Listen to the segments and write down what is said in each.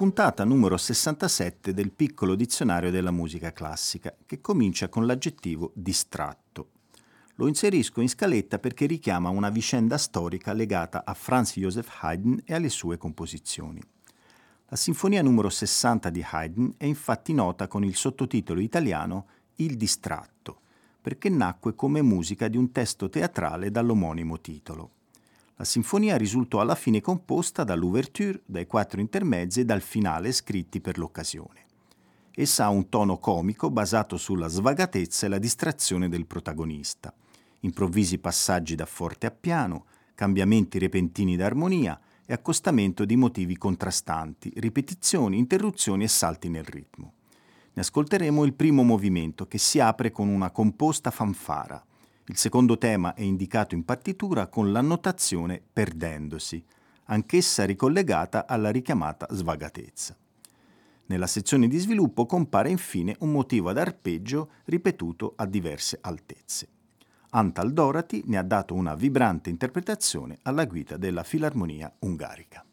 Puntata numero 67 del piccolo dizionario della musica classica, che comincia con l'aggettivo distratto. Lo inserisco in scaletta perché richiama una vicenda storica legata a Franz Joseph Haydn e alle sue composizioni. La sinfonia numero 60 di Haydn è infatti nota con il sottotitolo italiano Il distratto, perché nacque come musica di un testo teatrale dall'omonimo titolo. La sinfonia risultò alla fine composta dall'ouverture, dai quattro intermezzi e dal finale scritti per l'occasione. Essa ha un tono comico basato sulla svagatezza e la distrazione del protagonista, improvvisi passaggi da forte a piano, cambiamenti repentini d'armonia e accostamento di motivi contrastanti, ripetizioni, interruzioni e salti nel ritmo. Ne ascolteremo il primo movimento che si apre con una composta fanfara. Il secondo tema è indicato in partitura con l'annotazione perdendosi, anch'essa ricollegata alla richiamata svagatezza. Nella sezione di sviluppo compare infine un motivo ad arpeggio ripetuto a diverse altezze. Antal Dorati ne ha dato una vibrante interpretazione alla guida della Filarmonia Ungarica.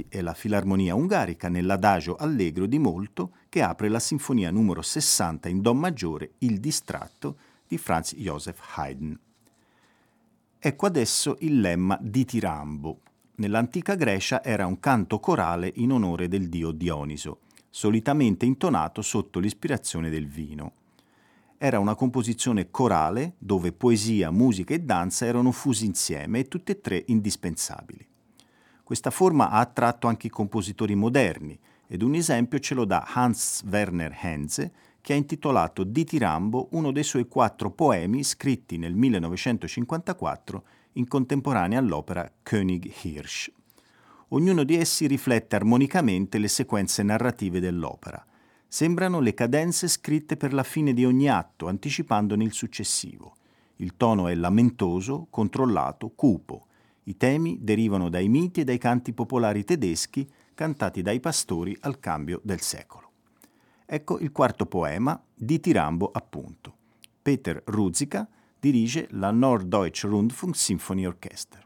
Dorati e la Filarmonia Ungarica nell'adagio allegro di molto che apre la sinfonia numero 60 in Do maggiore, Il distratto di Franz Joseph Haydn. Ecco adesso il lemma di Tirambo. Nell'antica Grecia era un canto corale in onore del dio Dioniso, solitamente intonato sotto l'ispirazione del vino. Era una composizione corale dove poesia, musica e danza erano fusi insieme e tutte e tre indispensabili. Questa forma ha attratto anche i compositori moderni ed un esempio ce lo dà Hans Werner Henze che ha intitolato Di Tirambo uno dei suoi quattro poemi scritti nel 1954 in contemporanea all'opera König Hirsch. Ognuno di essi riflette armonicamente le sequenze narrative dell'opera. Sembrano le cadenze scritte per la fine di ogni atto, anticipandone il successivo. Il tono è lamentoso, controllato, cupo i temi derivano dai miti e dai canti popolari tedeschi cantati dai pastori al cambio del secolo. Ecco il quarto poema di Tirambo appunto. Peter Ruzika dirige la Norddeutsche Rundfunk Symphony Orchestra.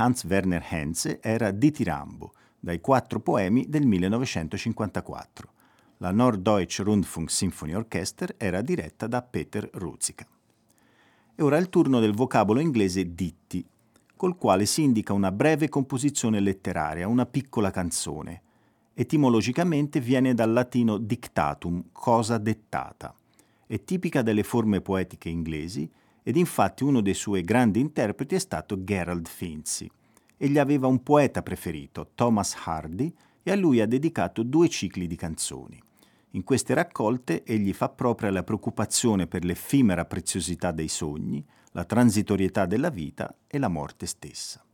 Hans Werner Henze era Ditirambo, dai quattro poemi del 1954. La Norddeutsche Rundfunk Symphony Orchester era diretta da Peter Ruzika. E ora è il turno del vocabolo inglese ditti, col quale si indica una breve composizione letteraria, una piccola canzone. Etimologicamente viene dal latino dictatum, cosa dettata. È tipica delle forme poetiche inglesi ed infatti uno dei suoi grandi interpreti è stato Gerald Finzi. Egli aveva un poeta preferito, Thomas Hardy, e a lui ha dedicato due cicli di canzoni. In queste raccolte egli fa propria la preoccupazione per l'effimera preziosità dei sogni, la transitorietà della vita e la morte stessa.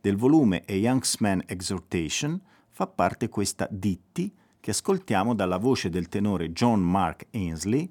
Del volume A Young's Man Exhortation fa parte questa Ditti che ascoltiamo dalla voce del tenore John Mark Ainsley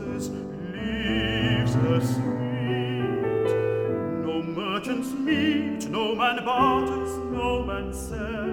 leaves are. No merchants meet, no man barters, no man sells.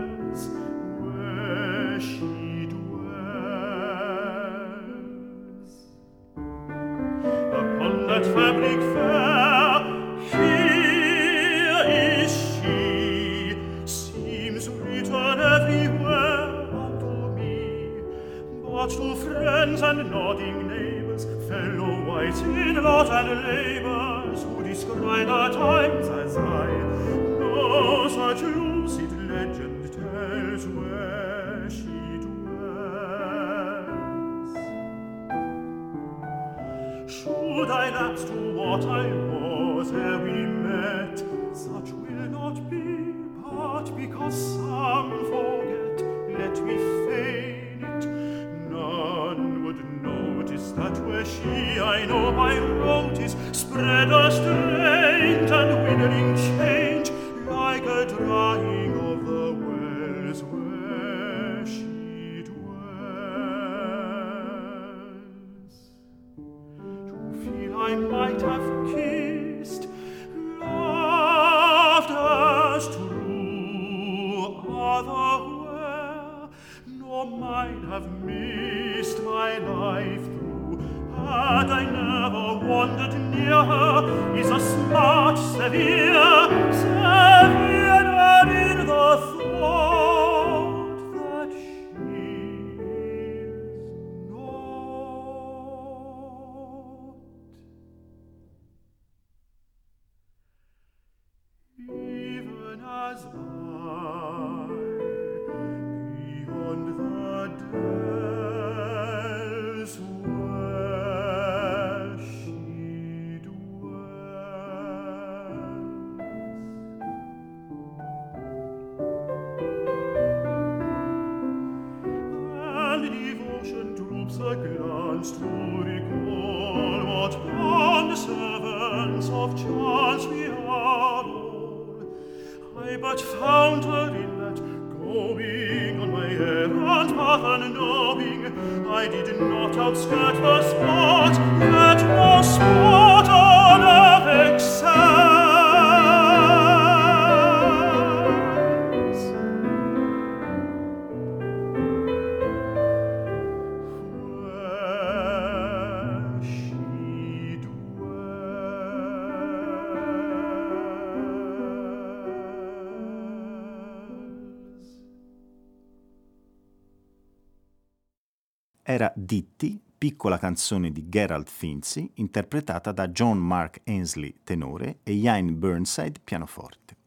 Ditti, piccola canzone di Gerald Finzi, interpretata da John Mark Ainsley, tenore, e Ian Burnside, pianoforte.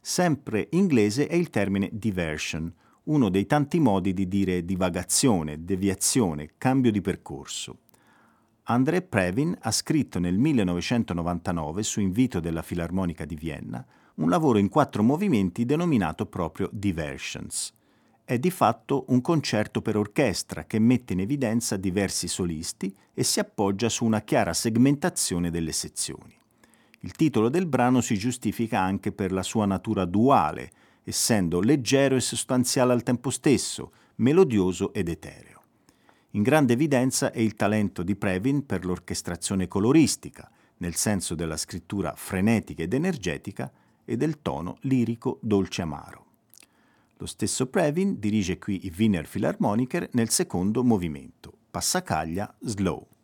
Sempre inglese è il termine diversion, uno dei tanti modi di dire divagazione, deviazione, cambio di percorso. André Previn ha scritto nel 1999, su invito della Filarmonica di Vienna, un lavoro in quattro movimenti denominato proprio Diversions è di fatto un concerto per orchestra che mette in evidenza diversi solisti e si appoggia su una chiara segmentazione delle sezioni. Il titolo del brano si giustifica anche per la sua natura duale, essendo leggero e sostanziale al tempo stesso, melodioso ed etereo. In grande evidenza è il talento di Previn per l'orchestrazione coloristica, nel senso della scrittura frenetica ed energetica e del tono lirico dolce amaro. Lo stesso Previn dirige qui i Wiener Philharmoniker nel secondo movimento, passacaglia slow.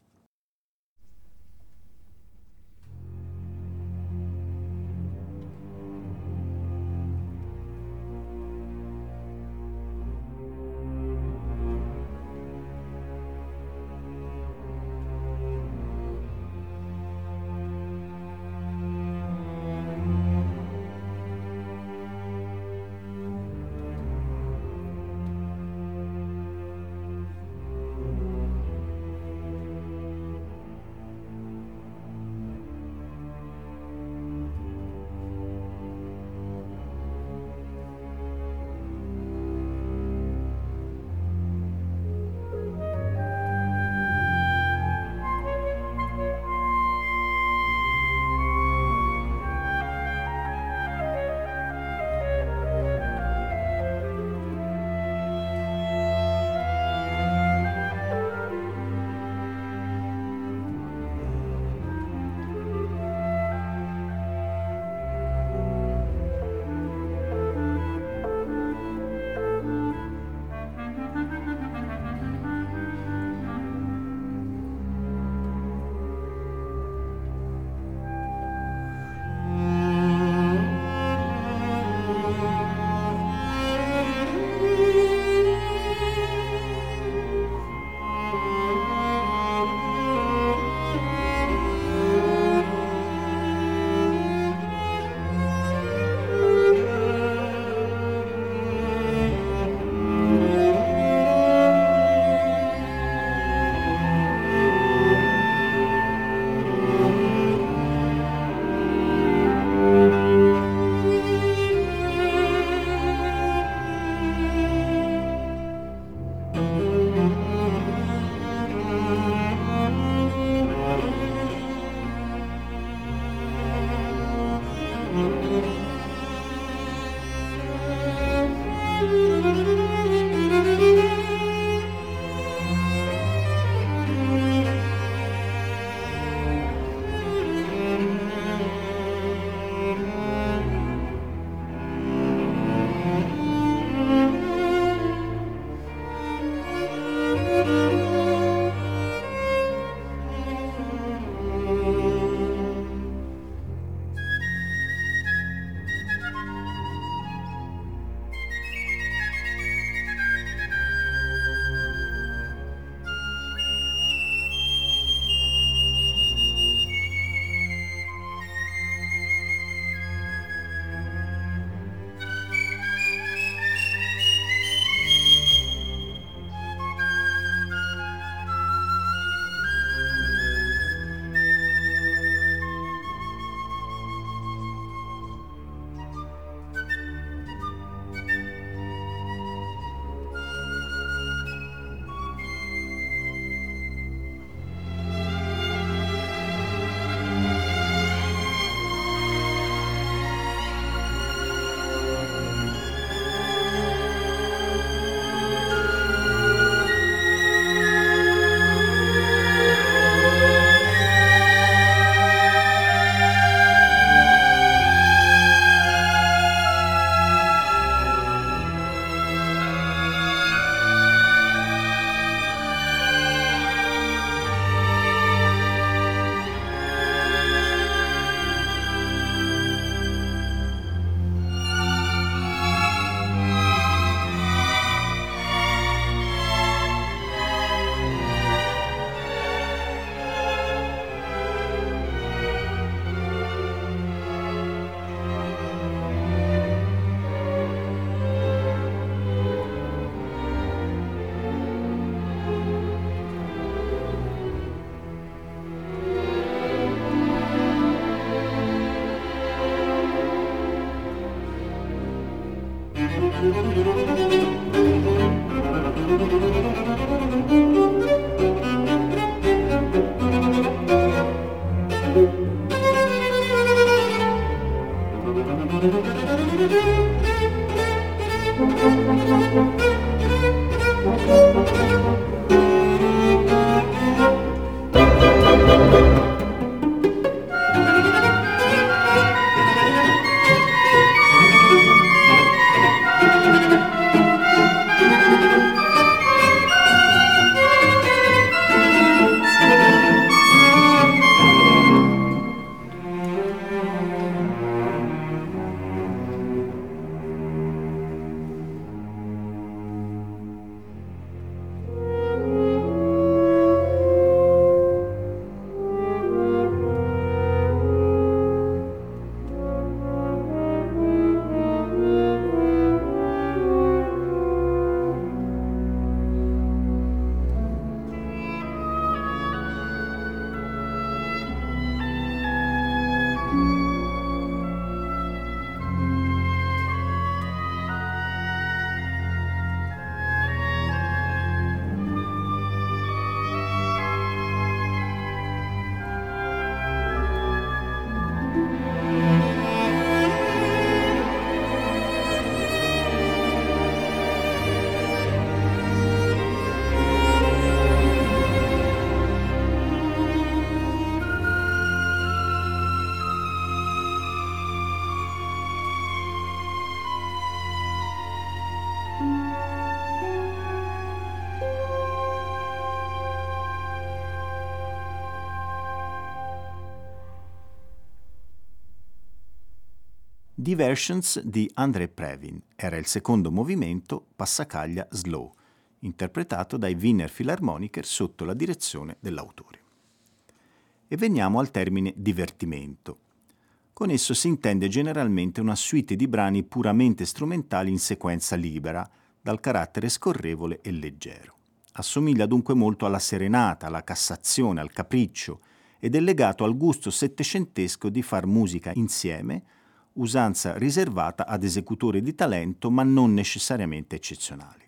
Diversions di André Previn era il secondo movimento Passacaglia Slow, interpretato dai Wiener Philharmoniker sotto la direzione dell'autore. E veniamo al termine divertimento. Con esso si intende generalmente una suite di brani puramente strumentali in sequenza libera, dal carattere scorrevole e leggero. Assomiglia dunque molto alla serenata, alla cassazione, al capriccio ed è legato al gusto settecentesco di far musica insieme usanza riservata ad esecutori di talento ma non necessariamente eccezionali.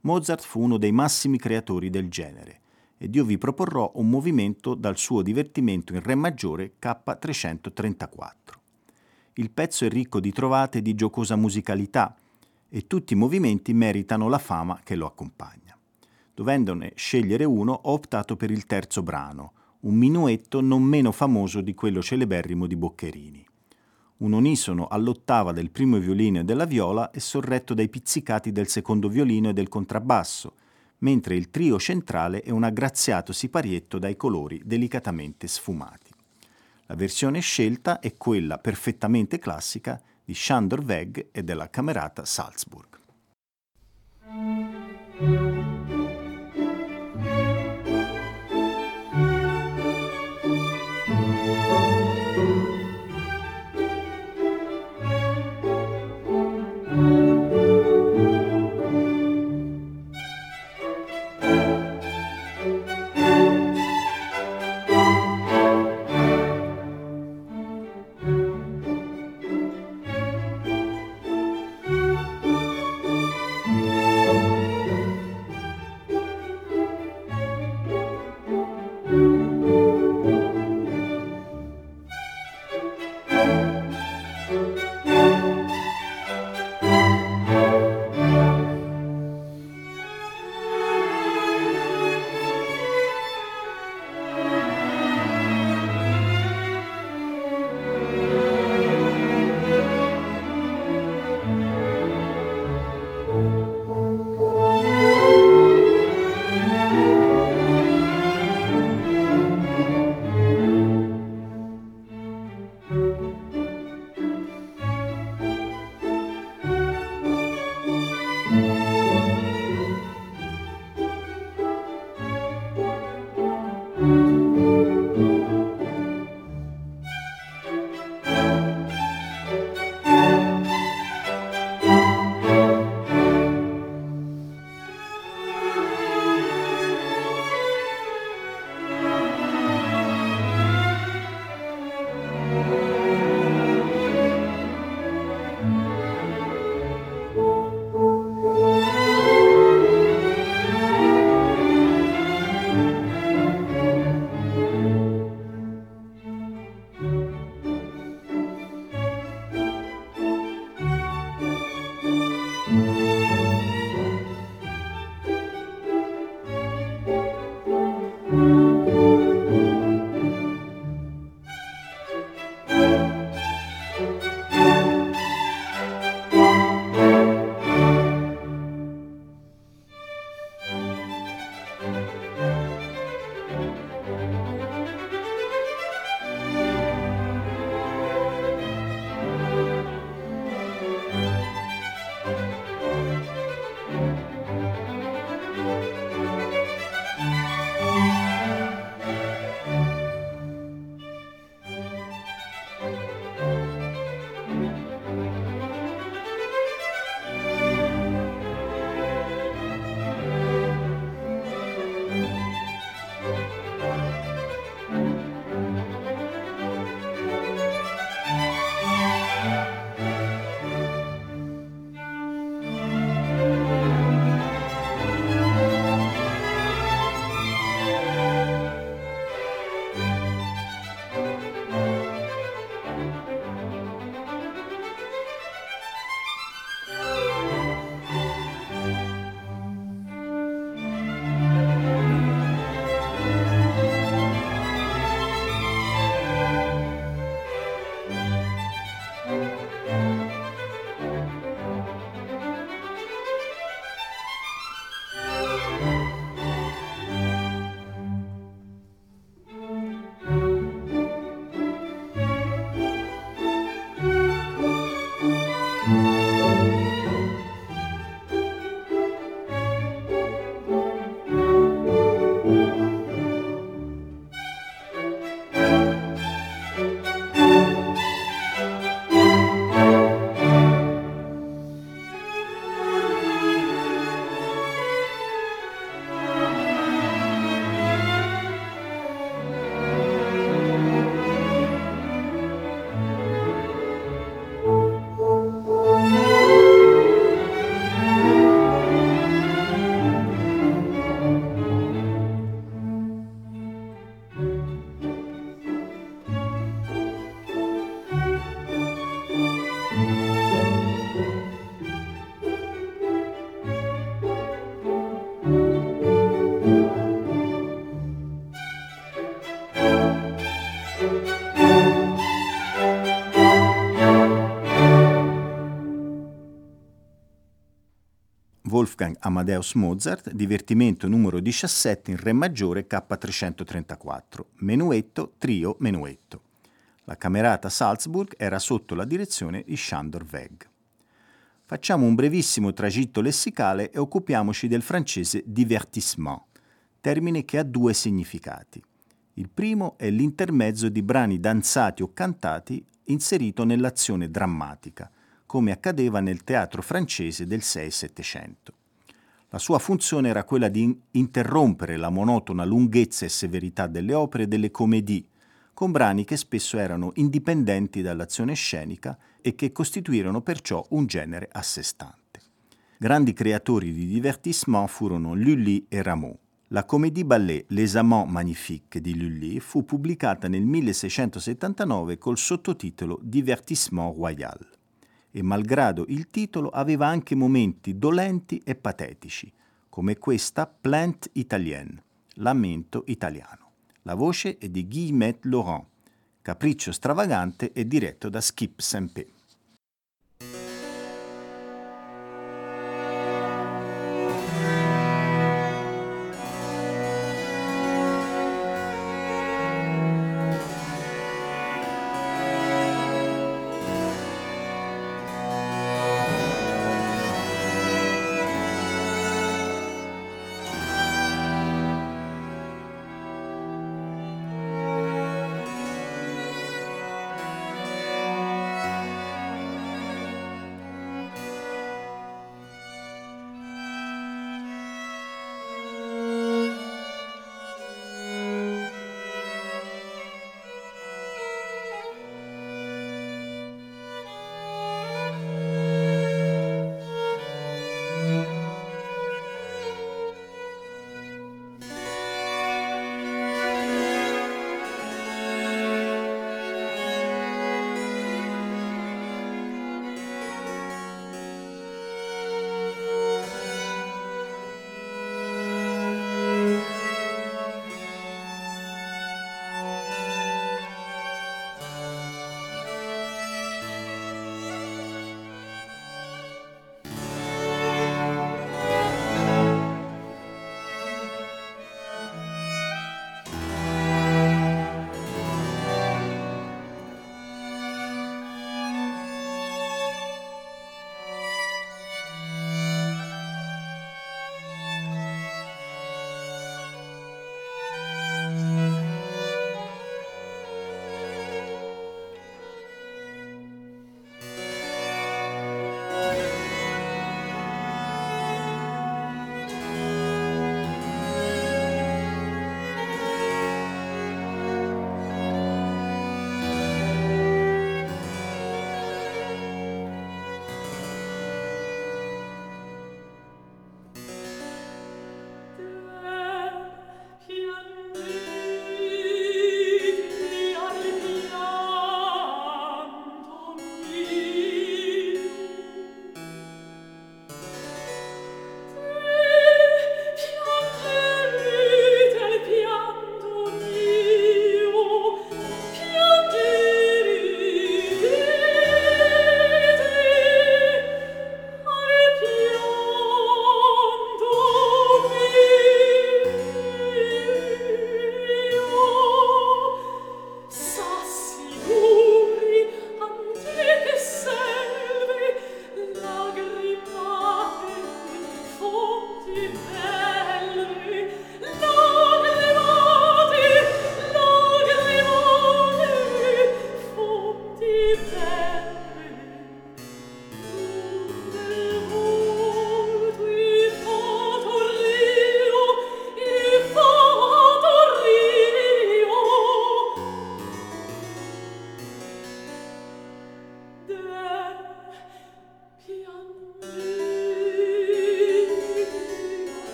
Mozart fu uno dei massimi creatori del genere ed io vi proporrò un movimento dal suo divertimento in Re maggiore K334. Il pezzo è ricco di trovate di giocosa musicalità e tutti i movimenti meritano la fama che lo accompagna. Dovendone scegliere uno, ho optato per il terzo brano, un minuetto non meno famoso di quello celeberrimo di Boccherini un unisono all'ottava del primo violino e della viola è sorretto dai pizzicati del secondo violino e del contrabbasso, mentre il trio centrale è un aggraziato siparietto dai colori delicatamente sfumati. La versione scelta è quella perfettamente classica di Chandor Weg e della Camerata Salzburg. Wolfgang Amadeus Mozart, divertimento numero 17 in Re maggiore K334, menuetto, trio, menuetto. La camerata Salzburg era sotto la direzione di Shandor Weg. Facciamo un brevissimo tragitto lessicale e occupiamoci del francese divertissement, termine che ha due significati. Il primo è l'intermezzo di brani danzati o cantati inserito nell'azione drammatica, come accadeva nel teatro francese del 6-700. La sua funzione era quella di interrompere la monotona lunghezza e severità delle opere delle commedie, con brani che spesso erano indipendenti dall'azione scenica e che costituirono perciò un genere a sé stante. Grandi creatori di divertissement furono Lully e Rameau. La comédie ballet Les Amants Magnifiques di Lully fu pubblicata nel 1679 col sottotitolo Divertissement Royal e malgrado il titolo aveva anche momenti dolenti e patetici, come questa Plainte italienne, lamento italiano. La voce è di Guillemette Laurent. Capriccio stravagante è diretto da Skip Saint-Pé.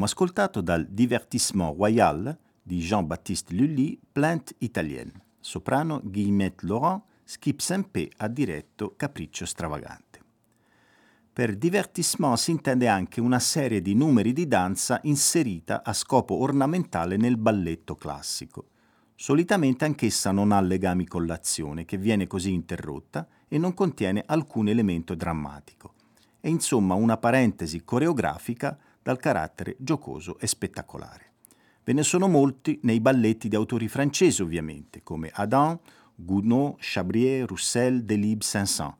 Abbiamo ascoltato dal Divertissement Royal di Jean-Baptiste Lully, Plainte Italienne. Soprano Guillemette Laurent, Skip Saint-Pé ha diretto Capriccio Stravagante. Per divertissement si intende anche una serie di numeri di danza inserita a scopo ornamentale nel balletto classico. Solitamente anch'essa non ha legami con l'azione, che viene così interrotta e non contiene alcun elemento drammatico. È insomma una parentesi coreografica dal carattere giocoso e spettacolare. Ve ne sono molti nei balletti di autori francesi ovviamente, come Adam, Gounod, Chabrier, Roussel, Delibes, Saint-Saëns,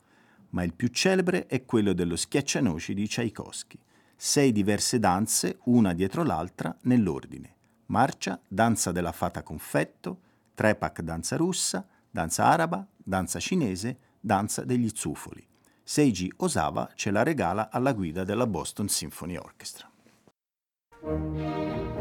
ma il più celebre è quello dello schiaccianoci di Tchaikovsky. Sei diverse danze, una dietro l'altra, nell'ordine. Marcia, danza della fata confetto, trepak danza russa, danza araba, danza cinese, danza degli zufoli. Seiji Osawa ce la regala alla guida della Boston Symphony Orchestra. Thank you.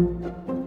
Música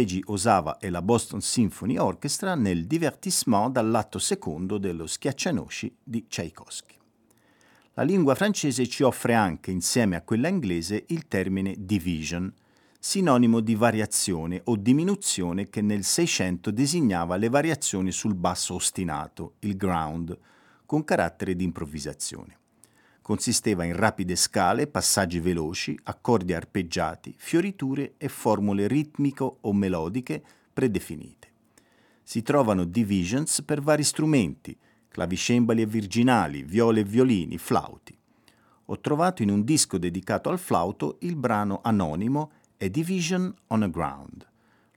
Seiji Osawa e la Boston Symphony Orchestra nel divertissement dall'atto secondo dello Schiaccianoci di Tchaikovsky. La lingua francese ci offre anche, insieme a quella inglese, il termine division, sinonimo di variazione o diminuzione che nel Seicento designava le variazioni sul basso ostinato, il ground, con carattere di improvvisazione. Consisteva in rapide scale, passaggi veloci, accordi arpeggiati, fioriture e formule ritmico o melodiche predefinite. Si trovano divisions per vari strumenti, clavicembali e virginali, viole e violini, flauti. Ho trovato in un disco dedicato al flauto il brano anonimo A Division on a Ground.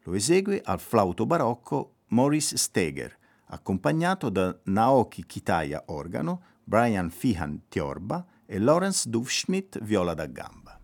Lo esegue al flauto barocco Maurice Steger, accompagnato da Naoki Kitaya organo, Brian Feehan tiorba e Lawrence Dufschmidt viola da gamba.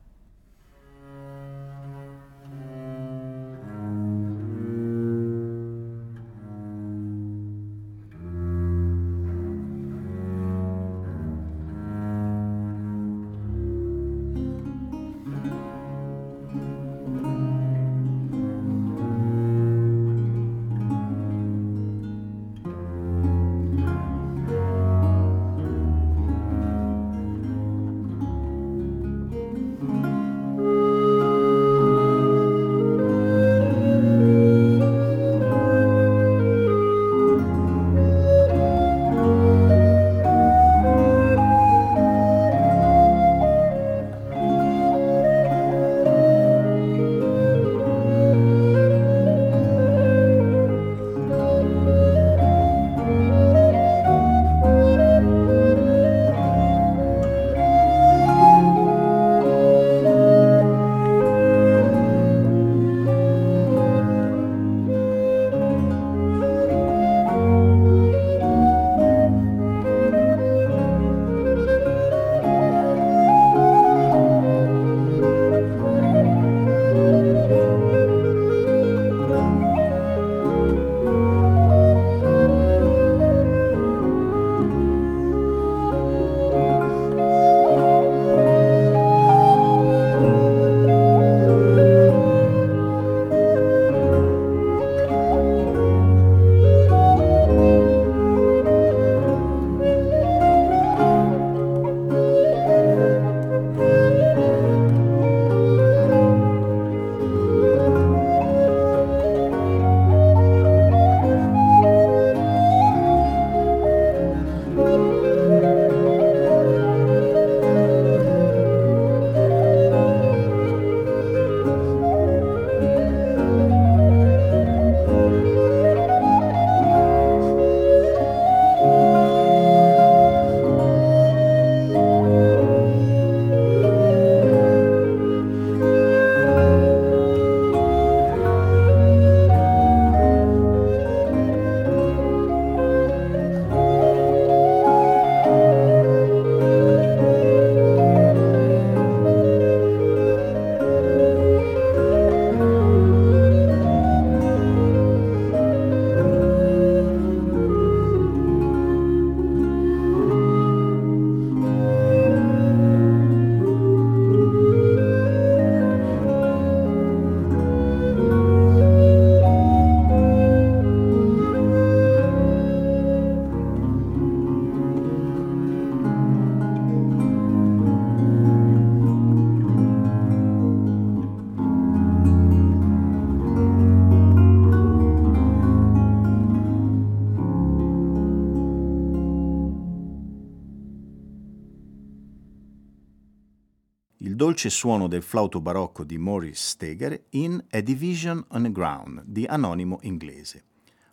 Dolce suono del flauto barocco di Maurice Steger in A Division on the Ground di anonimo inglese.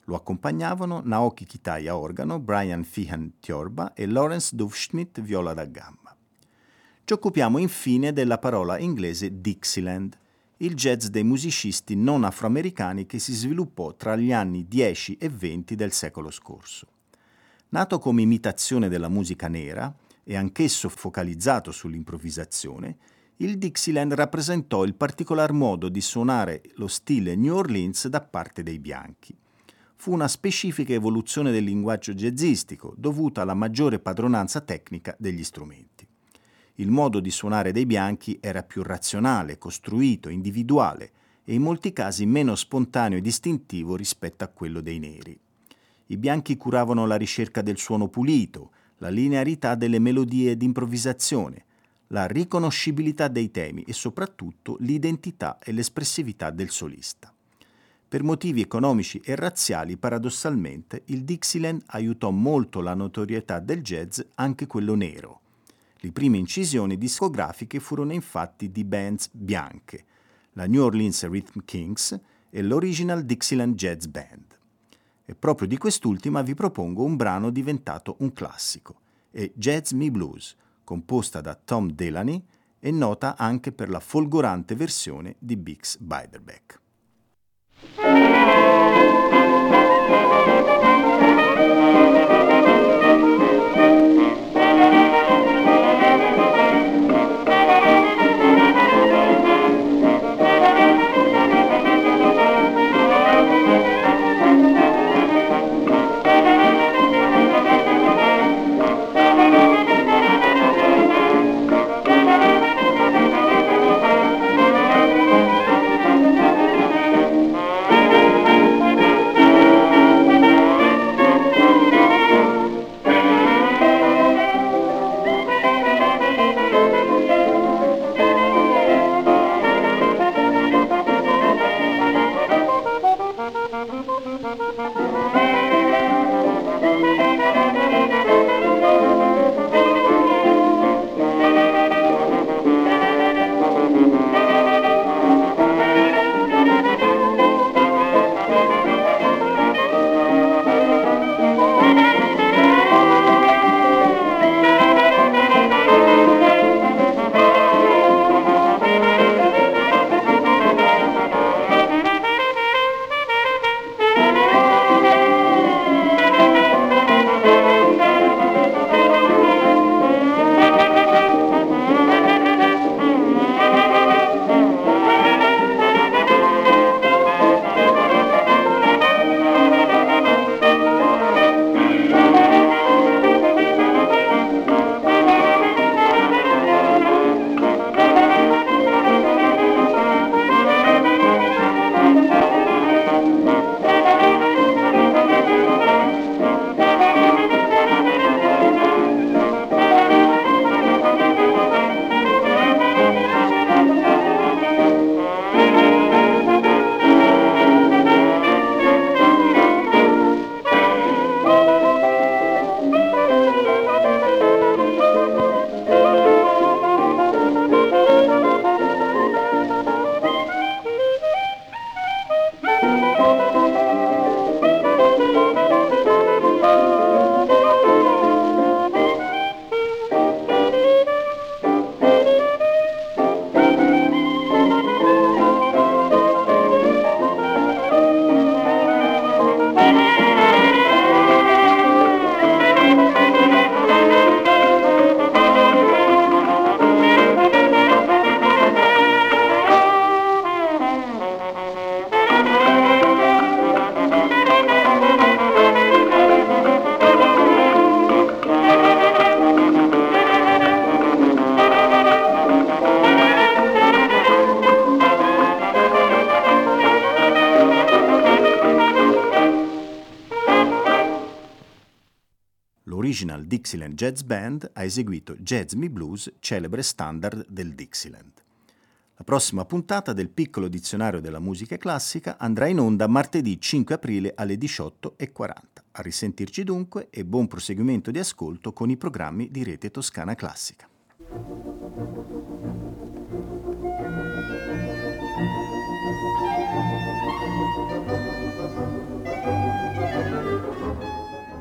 Lo accompagnavano Naoki Kitaya organo, Brian Feehan tiorba e Lawrence Dufschmidt viola da gamba. Ci occupiamo infine della parola inglese Dixieland, il jazz dei musicisti non afroamericani che si sviluppò tra gli anni 10 e 20 del secolo scorso. Nato come imitazione della musica nera e anch'esso focalizzato sull'improvvisazione, il Dixieland rappresentò il particolar modo di suonare lo stile New Orleans da parte dei bianchi. Fu una specifica evoluzione del linguaggio jazzistico dovuta alla maggiore padronanza tecnica degli strumenti. Il modo di suonare dei bianchi era più razionale, costruito, individuale e in molti casi meno spontaneo e distintivo rispetto a quello dei neri. I bianchi curavano la ricerca del suono pulito, la linearità delle melodie d'improvvisazione, la riconoscibilità dei temi e soprattutto l'identità e l'espressività del solista. Per motivi economici e razziali, paradossalmente, il Dixieland aiutò molto la notorietà del jazz, anche quello nero. Le prime incisioni discografiche furono infatti di bands bianche, la New Orleans Rhythm Kings e l'Original Dixieland Jazz Band. E proprio di quest'ultima vi propongo un brano diventato un classico, è Jazz Me Blues, composta da Tom Delaney e nota anche per la folgorante versione di Bix Beiderbecke. l'Original Dixieland Jazz Band ha eseguito Jazz Me Blues, celebre standard del Dixieland. La prossima puntata del piccolo dizionario della musica classica andrà in onda martedì 5 aprile alle 18.40. A risentirci dunque e buon proseguimento di ascolto con i programmi di Rete Toscana Classica.